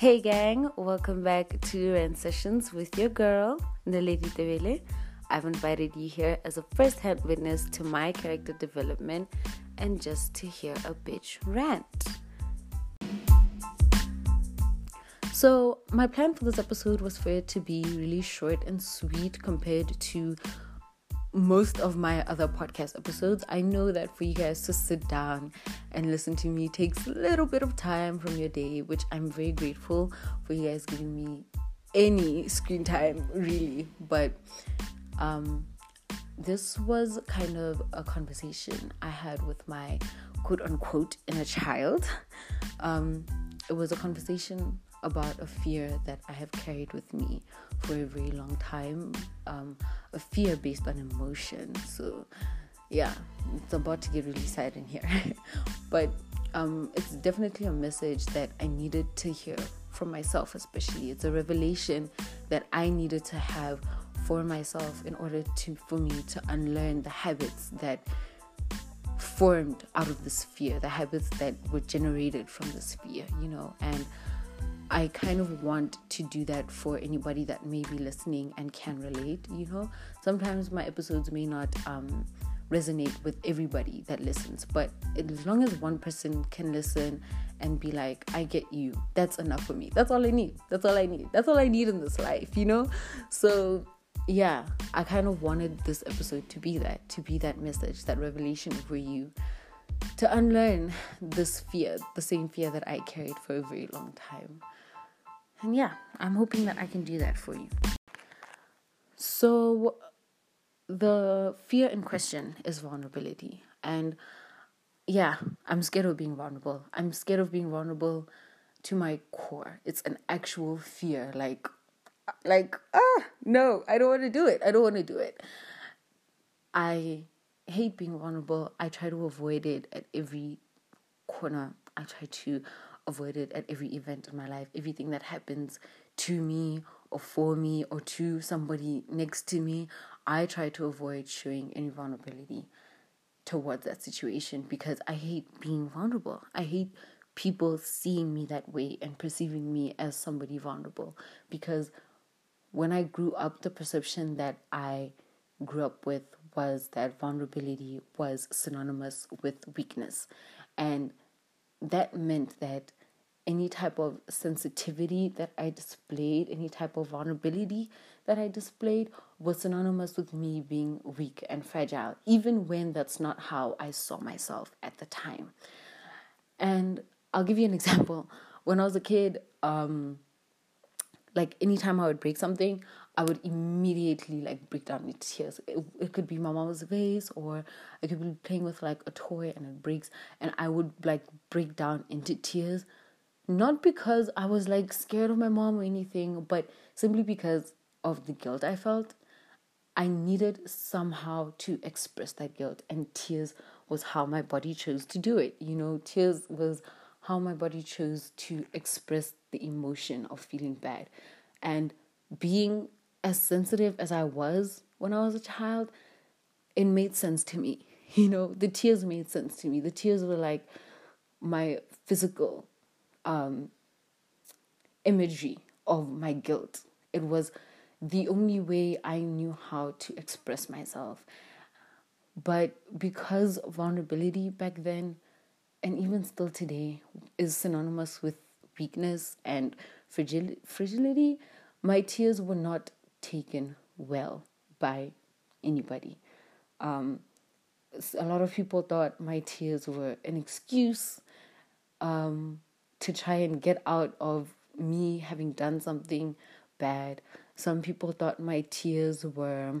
Hey gang, welcome back to Rant Sessions with your girl, Naledi Tevele. I've invited you here as a first hand witness to my character development and just to hear a bitch rant. So, my plan for this episode was for it to be really short and sweet compared to most of my other podcast episodes. I know that for you guys to sit down and listen to me takes a little bit of time from your day, which I'm very grateful for you guys giving me any screen time, really. But um, this was kind of a conversation I had with my quote unquote inner child. Um, it was a conversation about a fear that I have carried with me for a very long time. Um, a fear based on emotion. So, yeah, it's about to get really sad in here. but um, it's definitely a message that I needed to hear from myself, especially. It's a revelation that I needed to have for myself in order to for me to unlearn the habits that formed out of this fear, the habits that were generated from this fear, you know, and I kind of want to do that for anybody that may be listening and can relate. You know, sometimes my episodes may not um, resonate with everybody that listens, but as long as one person can listen and be like, I get you, that's enough for me. That's all I need. That's all I need. That's all I need in this life, you know? So, yeah, I kind of wanted this episode to be that, to be that message, that revelation for you to unlearn this fear, the same fear that I carried for a very long time. And yeah, I'm hoping that I can do that for you. So, the fear in question is vulnerability. And yeah, I'm scared of being vulnerable. I'm scared of being vulnerable to my core. It's an actual fear. Like, like, ah, no, I don't want to do it. I don't want to do it. I hate being vulnerable. I try to avoid it at every corner. I try to avoid it at every event in my life. Everything that happens to me or for me or to somebody next to me, I try to avoid showing any vulnerability towards that situation because I hate being vulnerable. I hate people seeing me that way and perceiving me as somebody vulnerable because when I grew up, the perception that I grew up with was that vulnerability was synonymous with weakness. And that meant that any type of sensitivity that I displayed, any type of vulnerability that I displayed was synonymous with me being weak and fragile, even when that's not how I saw myself at the time. And I'll give you an example. When I was a kid, um, like anytime I would break something, I would immediately like break down in tears. It, it could be my mom's vase, or I could be playing with like a toy and it breaks, and I would like break down into tears not because I was like scared of my mom or anything, but simply because of the guilt I felt. I needed somehow to express that guilt, and tears was how my body chose to do it. You know, tears was how my body chose to express the emotion of feeling bad. And being as sensitive as I was when I was a child, it made sense to me. You know, the tears made sense to me. The tears were like my physical um, imagery of my guilt. It was the only way I knew how to express myself. But because vulnerability back then, and even still today, is synonymous with weakness and fragil- fragility, my tears were not taken well by anybody. Um, a lot of people thought my tears were an excuse um, to try and get out of me having done something bad. Some people thought my tears were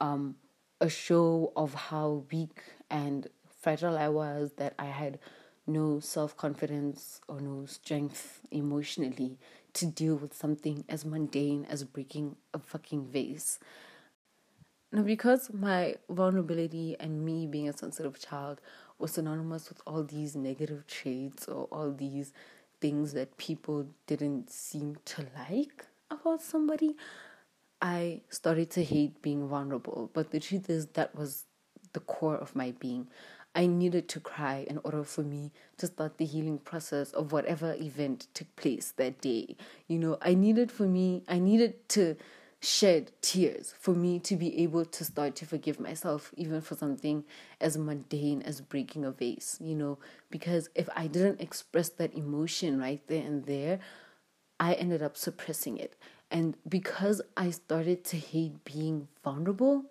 um, a show of how weak and fragile I was, that I had no self confidence or no strength emotionally to deal with something as mundane as breaking a fucking vase. Now, because my vulnerability and me being a sensitive child was synonymous with all these negative traits or all these things that people didn't seem to like about somebody, I started to hate being vulnerable. But the truth is, that was the core of my being. I needed to cry in order for me to start the healing process of whatever event took place that day. You know, I needed for me, I needed to shed tears for me to be able to start to forgive myself, even for something as mundane as breaking a vase, you know, because if I didn't express that emotion right there and there, I ended up suppressing it. And because I started to hate being vulnerable,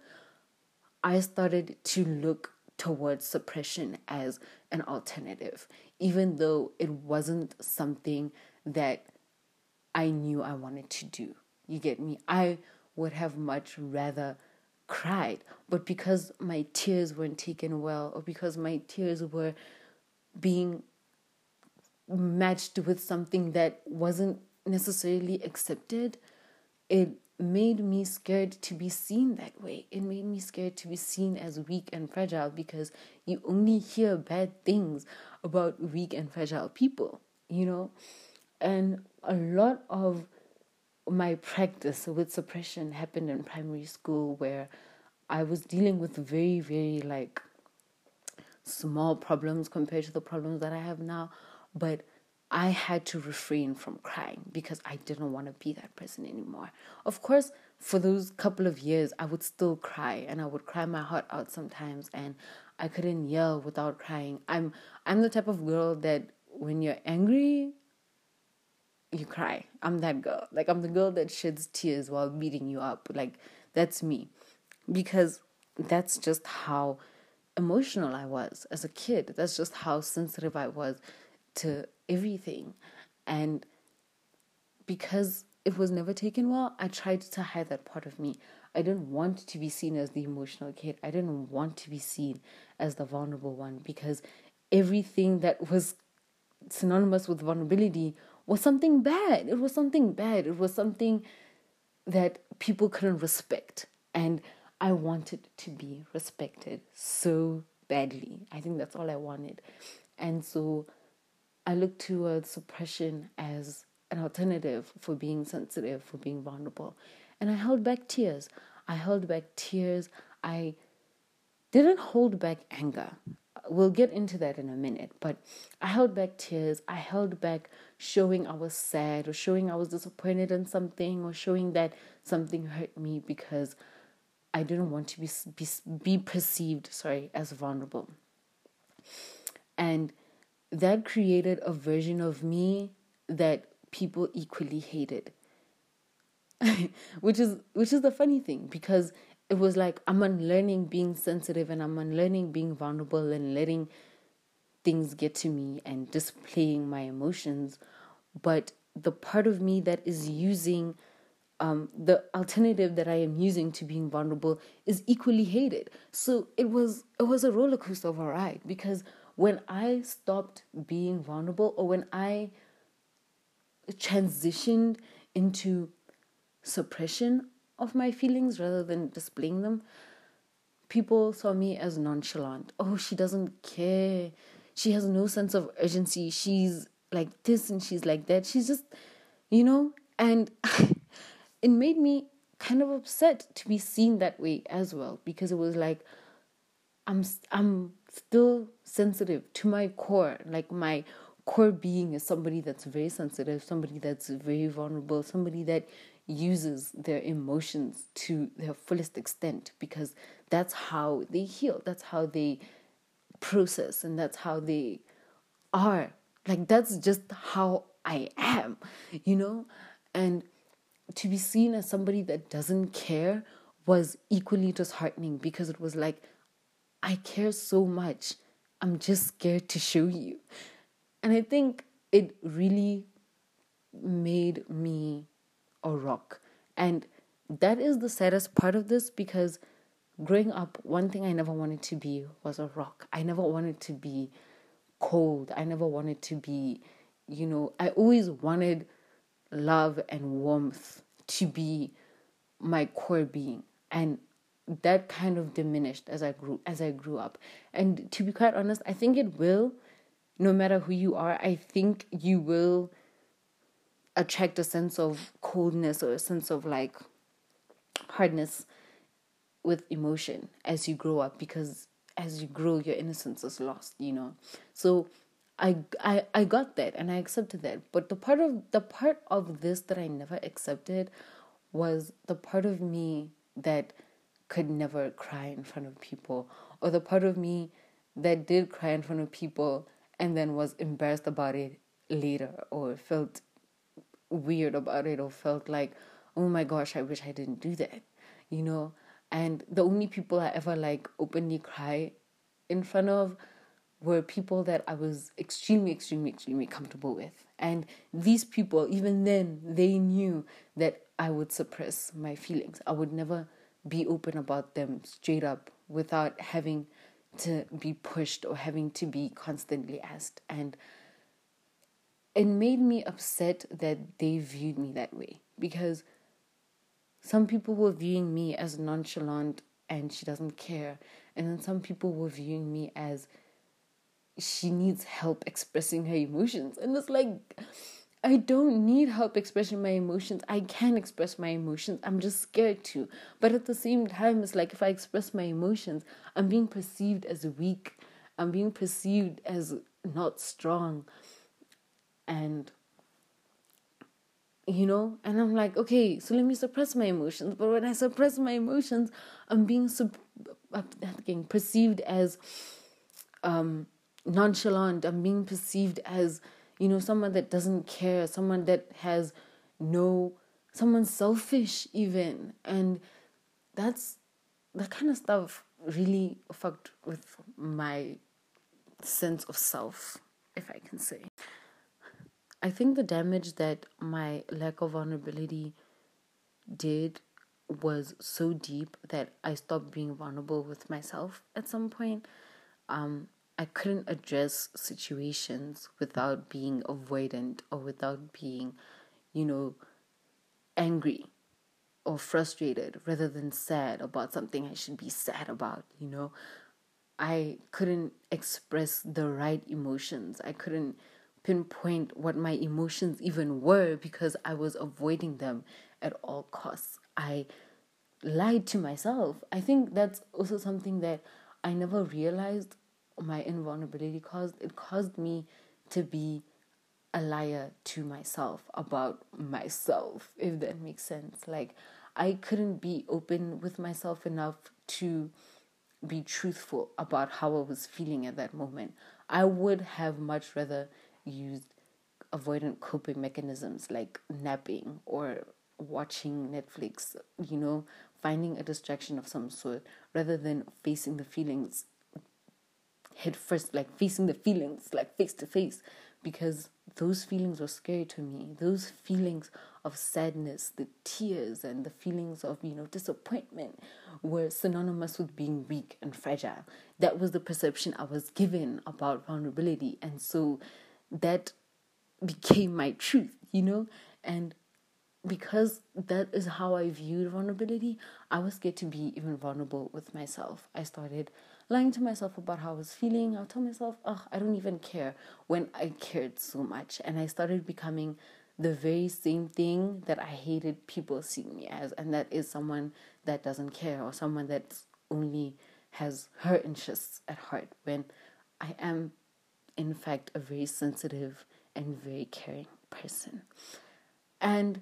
I started to look towards suppression as an alternative, even though it wasn't something that I knew I wanted to do. You get me? I would have much rather cried, but because my tears weren't taken well, or because my tears were being matched with something that wasn't necessarily accepted, it made me scared to be seen that way. It made me scared to be seen as weak and fragile because you only hear bad things about weak and fragile people, you know? And a lot of my practice with suppression happened in primary school where I was dealing with very, very like small problems compared to the problems that I have now. But I had to refrain from crying because I didn't want to be that person anymore. Of course, for those couple of years, I would still cry and I would cry my heart out sometimes and I couldn't yell without crying. I'm I'm the type of girl that when you're angry, you cry. I'm that girl. Like I'm the girl that sheds tears while beating you up. Like that's me. Because that's just how emotional I was as a kid. That's just how sensitive I was to everything. And because it was never taken well, I tried to hide that part of me. I didn't want to be seen as the emotional kid. I didn't want to be seen as the vulnerable one because everything that was synonymous with vulnerability was something bad. It was something bad. It was something that people couldn't respect. And I wanted to be respected so badly. I think that's all I wanted. And so I look towards suppression as an alternative for being sensitive, for being vulnerable. And I held back tears. I held back tears. I didn't hold back anger. We'll get into that in a minute, but I held back tears. I held back showing I was sad or showing I was disappointed in something or showing that something hurt me because I didn't want to be be, be perceived, sorry, as vulnerable. And that created a version of me that people equally hated. which is which is the funny thing because it was like I'm unlearning being sensitive and I'm unlearning being vulnerable and letting things get to me and displaying my emotions. But the part of me that is using um, the alternative that I am using to being vulnerable is equally hated. So it was it was a roller coaster of a ride because when I stopped being vulnerable or when I transitioned into suppression of my feelings rather than displaying them, people saw me as nonchalant. Oh, she doesn't care. She has no sense of urgency. She's like this and she's like that. She's just, you know, and it made me kind of upset to be seen that way as well because it was like I'm I'm still sensitive to my core. Like my core being is somebody that's very sensitive, somebody that's very vulnerable, somebody that uses their emotions to their fullest extent because that's how they heal, that's how they process, and that's how they are. Like that's just how I am, you know? And to be seen as somebody that doesn't care was equally disheartening because it was like, I care so much I'm just scared to show you. And I think it really made me a rock. And that is the saddest part of this because growing up, one thing I never wanted to be was a rock. I never wanted to be cold. I never wanted to be, you know, I always wanted love and warmth to be my core being. And that kind of diminished as I grew as I grew up. And to be quite honest, I think it will, no matter who you are, I think you will attract a sense of coldness or a sense of like hardness with emotion as you grow up because as you grow, your innocence is lost, you know. So I, I I got that and I accepted that. But the part of the part of this that I never accepted was the part of me that could never cry in front of people, or the part of me that did cry in front of people and then was embarrassed about it later, or felt weird about it, or felt like, oh my gosh, I wish I didn't do that, you know. And the only people I ever like openly cry in front of were people that I was extremely, extremely, extremely comfortable with. And these people, even then, they knew that I would suppress my feelings. I would never be open about them straight up without having to be pushed or having to be constantly asked. And it made me upset that they viewed me that way because some people were viewing me as nonchalant and she doesn't care. And then some people were viewing me as she needs help expressing her emotions. And it's like, I don't need help expressing my emotions. I can express my emotions. I'm just scared to. But at the same time, it's like if I express my emotions, I'm being perceived as weak. I'm being perceived as not strong. And, you know, and I'm like, okay, so let me suppress my emotions. But when I suppress my emotions, I'm being, sub- perceived as, um, nonchalant. I'm being perceived as, you know, someone that doesn't care, someone that has no, someone selfish even. And that's that kind of stuff really fucked with my sense of self, if I can say. I think the damage that my lack of vulnerability did was so deep that I stopped being vulnerable with myself at some point. Um, I couldn't address situations without being avoidant or without being, you know, angry or frustrated rather than sad about something I should be sad about, you know. I couldn't express the right emotions. I couldn't pinpoint what my emotions even were because I was avoiding them at all costs. I lied to myself. I think that's also something that I never realized my invulnerability caused it caused me to be a liar to myself about myself if that makes sense. Like i couldn't be open with myself enough to be truthful about how i was feeling at that moment. I would have much rather used avoidant coping mechanisms like napping or watching netflix you know finding a distraction of some sort rather than facing the feelings head first, like facing the feelings, like face to face, because those feelings were scary to me. Those feelings of sadness, the tears, and the feelings of, you know, disappointment were synonymous with being weak and fragile. That was the perception I was given about vulnerability. And so that became my truth, you know? And because that is how I viewed vulnerability, I was scared to be even vulnerable with myself. I started lying to myself about how I was feeling. I'll tell myself, oh, I don't even care when I cared so much. And I started becoming the very same thing that I hated people seeing me as. And that is someone that doesn't care or someone that only has her interests at heart when I am, in fact, a very sensitive and very caring person. And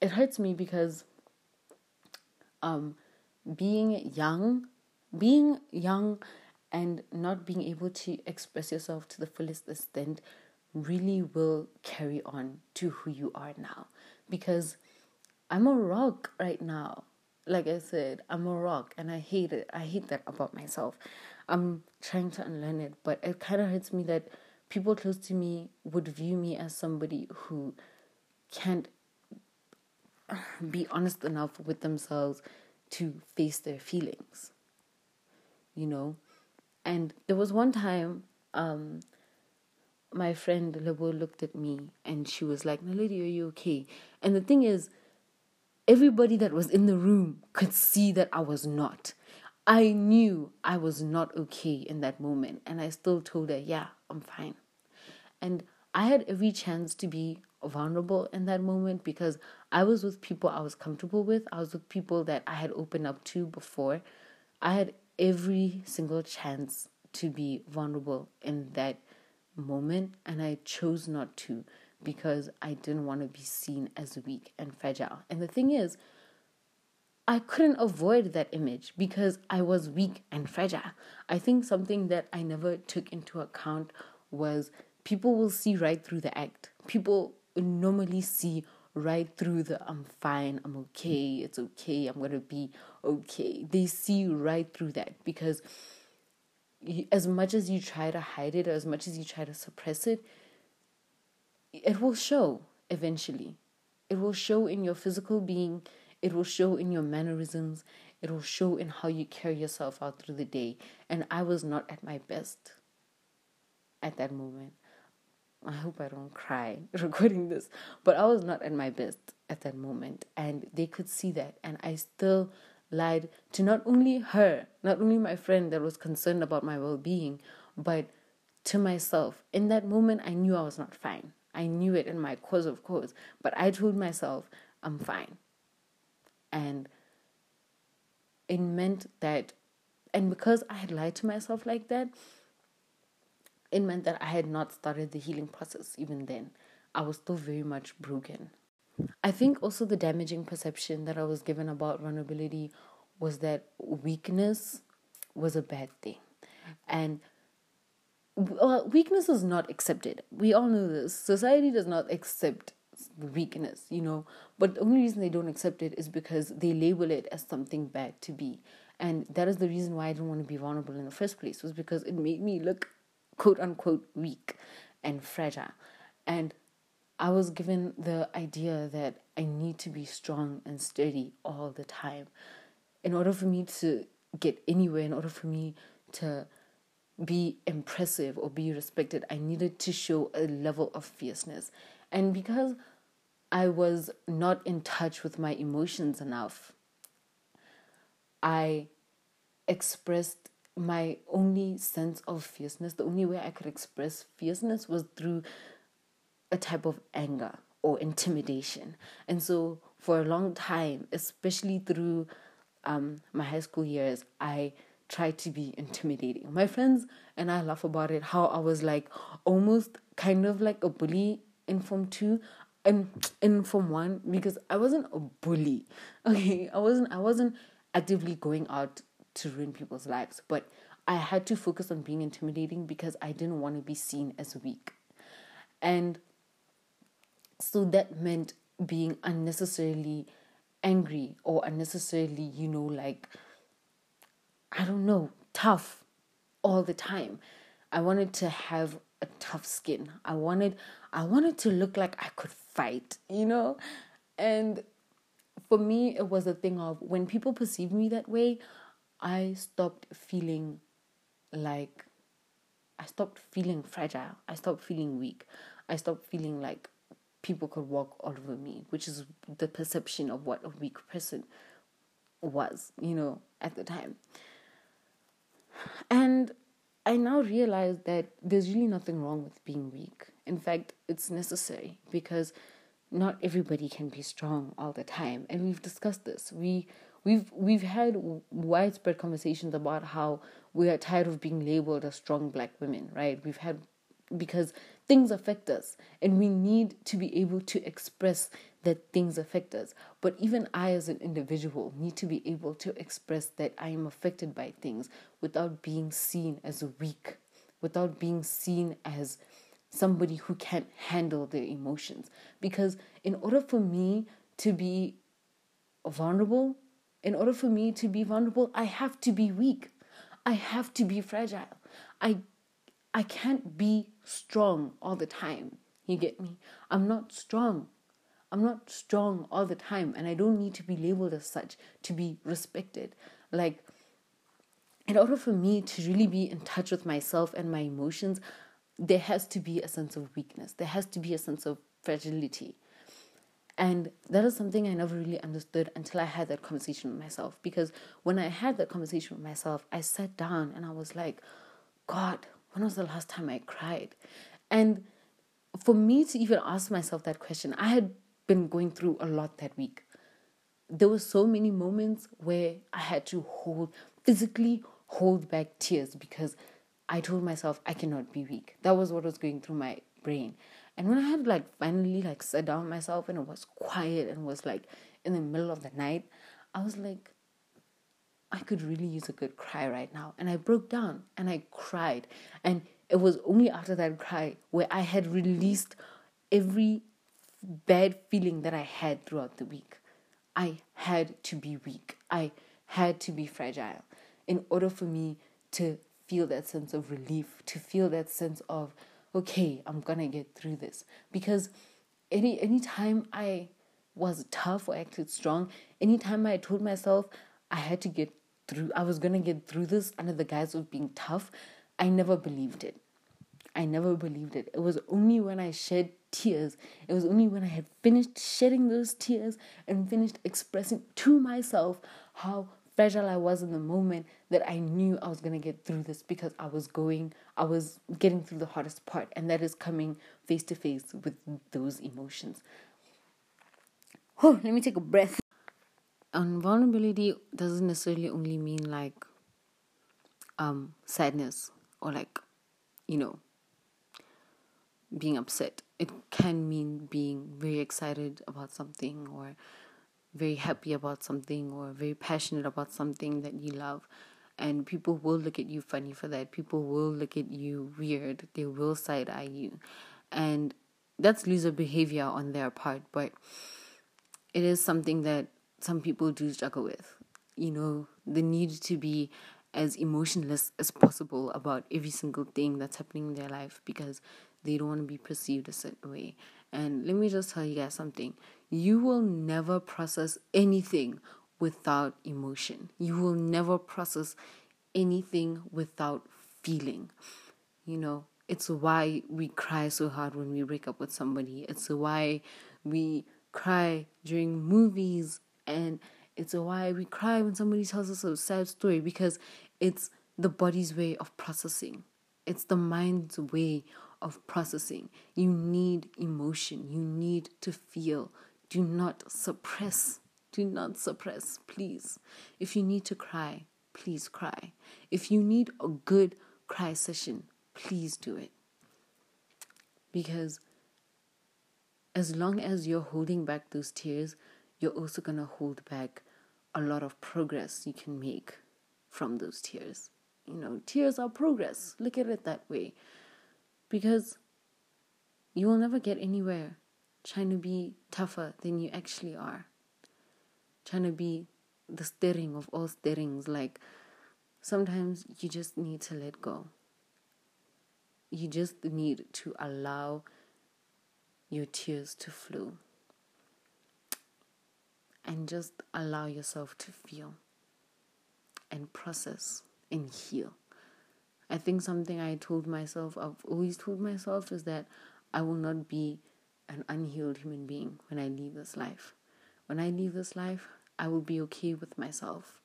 it hurts me because um, being young being young and not being able to express yourself to the fullest extent really will carry on to who you are now because I'm a rock right now. Like I said, I'm a rock and I hate it. I hate that about myself. I'm trying to unlearn it, but it kind of hurts me that people close to me would view me as somebody who can't be honest enough with themselves to face their feelings you know. And there was one time, um, my friend Lebo looked at me and she was like, Naledi, are you okay? And the thing is, everybody that was in the room could see that I was not. I knew I was not okay in that moment, and I still told her, Yeah, I'm fine. And I had every chance to be vulnerable in that moment because I was with people I was comfortable with. I was with people that I had opened up to before. I had every single chance to be vulnerable in that moment, and I chose not to because I didn't want to be seen as weak and fragile. And the thing is, I couldn't avoid that image because I was weak and fragile. I think something that I never took into account was people will see right through the act. People normally see right through the I'm fine, I'm okay, it's okay, I'm gonna be okay. They see right through that because as much as you try to hide it, as much as you try to suppress it, it will show eventually. It will show in your physical being, it will show in your mannerisms, it will show in how you carry yourself out through the day. And I was not at my best at that moment. I hope I don't cry recording this, but I was not at my best at that moment, and they could see that, and I still lied to not only her, not only my friend that was concerned about my well being, but to myself. In that moment, I knew I was not fine. I knew it in my cause of course, but I told myself, I'm fine. And it meant that, and because I had lied to myself like that, it meant that I had not started the healing process even then. I was still very much broken. I think also the damaging perception that I was given about vulnerability was that weakness was a bad thing. And well, weakness is not accepted. We all know this. Society does not accept weakness, you know. But the only reason they don't accept it is because they label it as something bad to be. And that is the reason why I didn't want to be vulnerable in the first place, was because it made me look quote unquote weak and fragile. And I was given the idea that I need to be strong and sturdy all the time. In order for me to get anywhere, in order for me to be impressive or be respected, I needed to show a level of fierceness. And because I was not in touch with my emotions enough, I expressed my only sense of fierceness, the only way I could express fierceness was through a type of anger or intimidation. And so for a long time, especially through um, my high school years, I tried to be intimidating. My friends and I laugh about it, how I was like almost kind of like a bully in Form 2 and in Form 1 because I wasn't a bully. Okay, I wasn't I wasn't actively going out to ruin people's lives. But I had to focus on being intimidating because I didn't want to be seen as weak. And so that meant being unnecessarily angry or unnecessarily, you know, like, I don't know, tough all the time. I wanted to have a tough skin. I wanted I wanted to look like I could fight, you know? And for me it was a thing of when people perceive me that way, I stopped feeling like I stopped feeling fragile. I stopped feeling weak. I stopped feeling like people could walk all over me, which is the perception of what a weak person was, you know, at the time. And I now realize that there's really nothing wrong with being weak. In fact, it's necessary because not everybody can be strong all the time. And we've discussed this. We We've we've had widespread conversations about how we are tired of being labeled as strong black women, right? We've had because things affect us and we need to be able to express that things affect us. But even I, as an individual, need to be able to express that I am affected by things without being seen as weak, without being seen as somebody who can't handle their emotions. Because in order for me to be vulnerable, in order for me to be vulnerable, I have to be weak. I have to be fragile. I I can't be strong all the time. You get me? I'm not strong. I'm not strong all the time and I don't need to be labeled as such to be respected. Like in order for me to really be in touch with myself and my emotions, there has to be a sense of weakness. There has to be a sense of fragility. And that is something I never really understood until I had that conversation with myself. Because when I had that conversation with myself, I sat down and I was like, God, when was the last time I cried? And for me to even ask myself that question, I had been going through a lot that week. There were so many moments where I had to hold, physically hold back tears because I told myself I cannot be weak. That was what was going through my brain. And when I had like finally like sat down myself and it was quiet and was like in the middle of the night, I was like, I could really use a good cry right now. And I broke down and I cried. And it was only after that cry where I had released every bad feeling that I had throughout the week. I had to be weak. I had to be fragile in order for me to feel that sense of relief, to feel that sense of, okay, I'm gonna get through this. Because any anytime I was tough or acted strong, anytime I told myself I had to get through I was gonna get through this under the guise of being tough, I never believed it. I never believed it. It was only when I shed tears, it was only when I had finished shedding those tears and finished expressing to myself how fragile I was in the moment that I knew I was going to get through this because I was going, I was getting through the hardest part, and that is coming face to face with those emotions. Oh, let me take a breath. And vulnerability doesn't necessarily only mean like um, sadness or like, you know, being upset. It can mean being very excited about something or very happy about something or very passionate about something that you love. And people will look at you funny for that. People will look at you weird. They will side eye you. And that's loser behavior on their part. But it is something that some people do struggle with. You know, the need to be as emotionless as possible about every single thing that's happening in their life because they don't want to be perceived a certain way. And let me just tell you guys something you will never process anything without emotion, you will never process anything without feeling. You know, it's why we cry so hard when we break up with somebody, it's why we cry during movies, and it's why we cry when somebody tells us a sad story because it's the body's way of processing. It's the mind's way of processing. You need emotion. You need to feel. Do not suppress. Do not suppress, please. If you need to cry, please cry. If you need a good cry session, please do it. Because as long as you're holding back those tears, you're also going to hold back a lot of progress you can make from those tears. You know, tears are progress. Look at it that way. Because you will never get anywhere trying to be tougher than you actually are. Trying to be the steering of all steerings. Like, sometimes you just need to let go. You just need to allow your tears to flow. And just allow yourself to feel and process and heal. I think something I told myself, I've always told myself, is that I will not be an unhealed human being when I leave this life. When I leave this life, I will be okay with myself,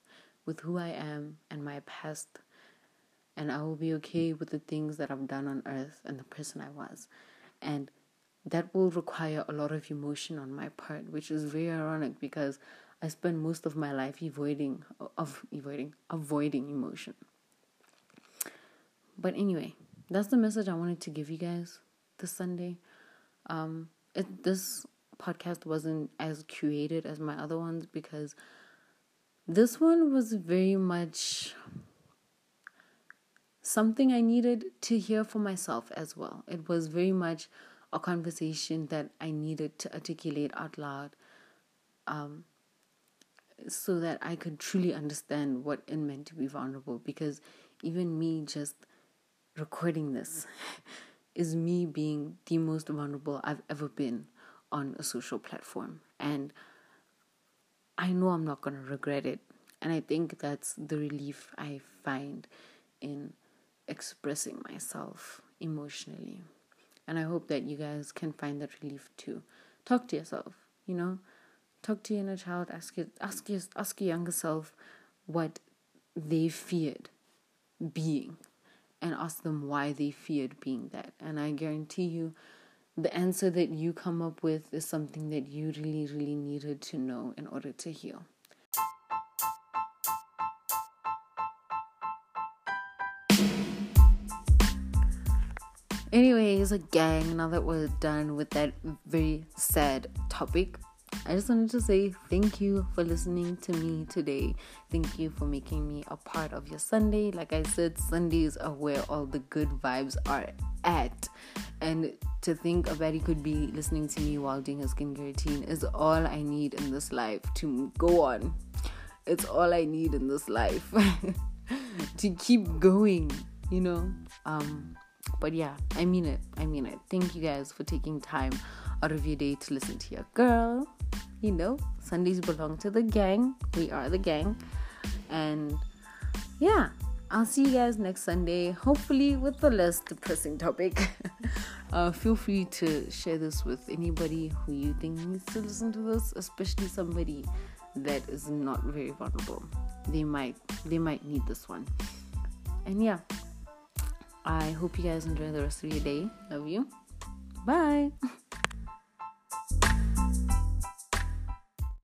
with who I am and my past, and I will be okay with the things that I've done on earth and the person I was. And that will require a lot of emotion on my part, which is very ironic because I spend most of my life avoiding of avoiding avoiding emotion. But anyway, that's the message I wanted to give you guys this Sunday. Um, it, this podcast wasn't as curated as my other ones because this one was very much something I needed to hear for myself as well. It was very much a conversation that I needed to articulate out loud. Um, so that I could truly understand what it meant to be vulnerable. Because even me just recording this is me being the most vulnerable I've ever been on a social platform. And I know I'm not going to regret it. And I think that's the relief I find in expressing myself emotionally. And I hope that you guys can find that relief too. Talk to yourself, you know? Talk to your inner child. Ask your ask your ask your younger self what they feared being, and ask them why they feared being that. And I guarantee you, the answer that you come up with is something that you really, really needed to know in order to heal. Anyways, gang, now that we're done with that very sad topic, I just wanted to say thank you for listening to me today. Thank you for making me a part of your Sunday. Like I said, Sundays are where all the good vibes are at. And to think a baddie could be listening to me while doing a skincare routine is all I need in this life to go on. It's all I need in this life to keep going, you know? Um, but yeah, I mean it. I mean it. Thank you guys for taking time out of your day to listen to your girl. You know, Sundays belong to the gang. We are the gang. And yeah, I'll see you guys next Sunday, hopefully with a less depressing topic. uh, feel free to share this with anybody who you think needs to listen to this, especially somebody that is not very vulnerable. They might they might need this one. And yeah, I hope you guys enjoy the rest of your day. Love you. Bye.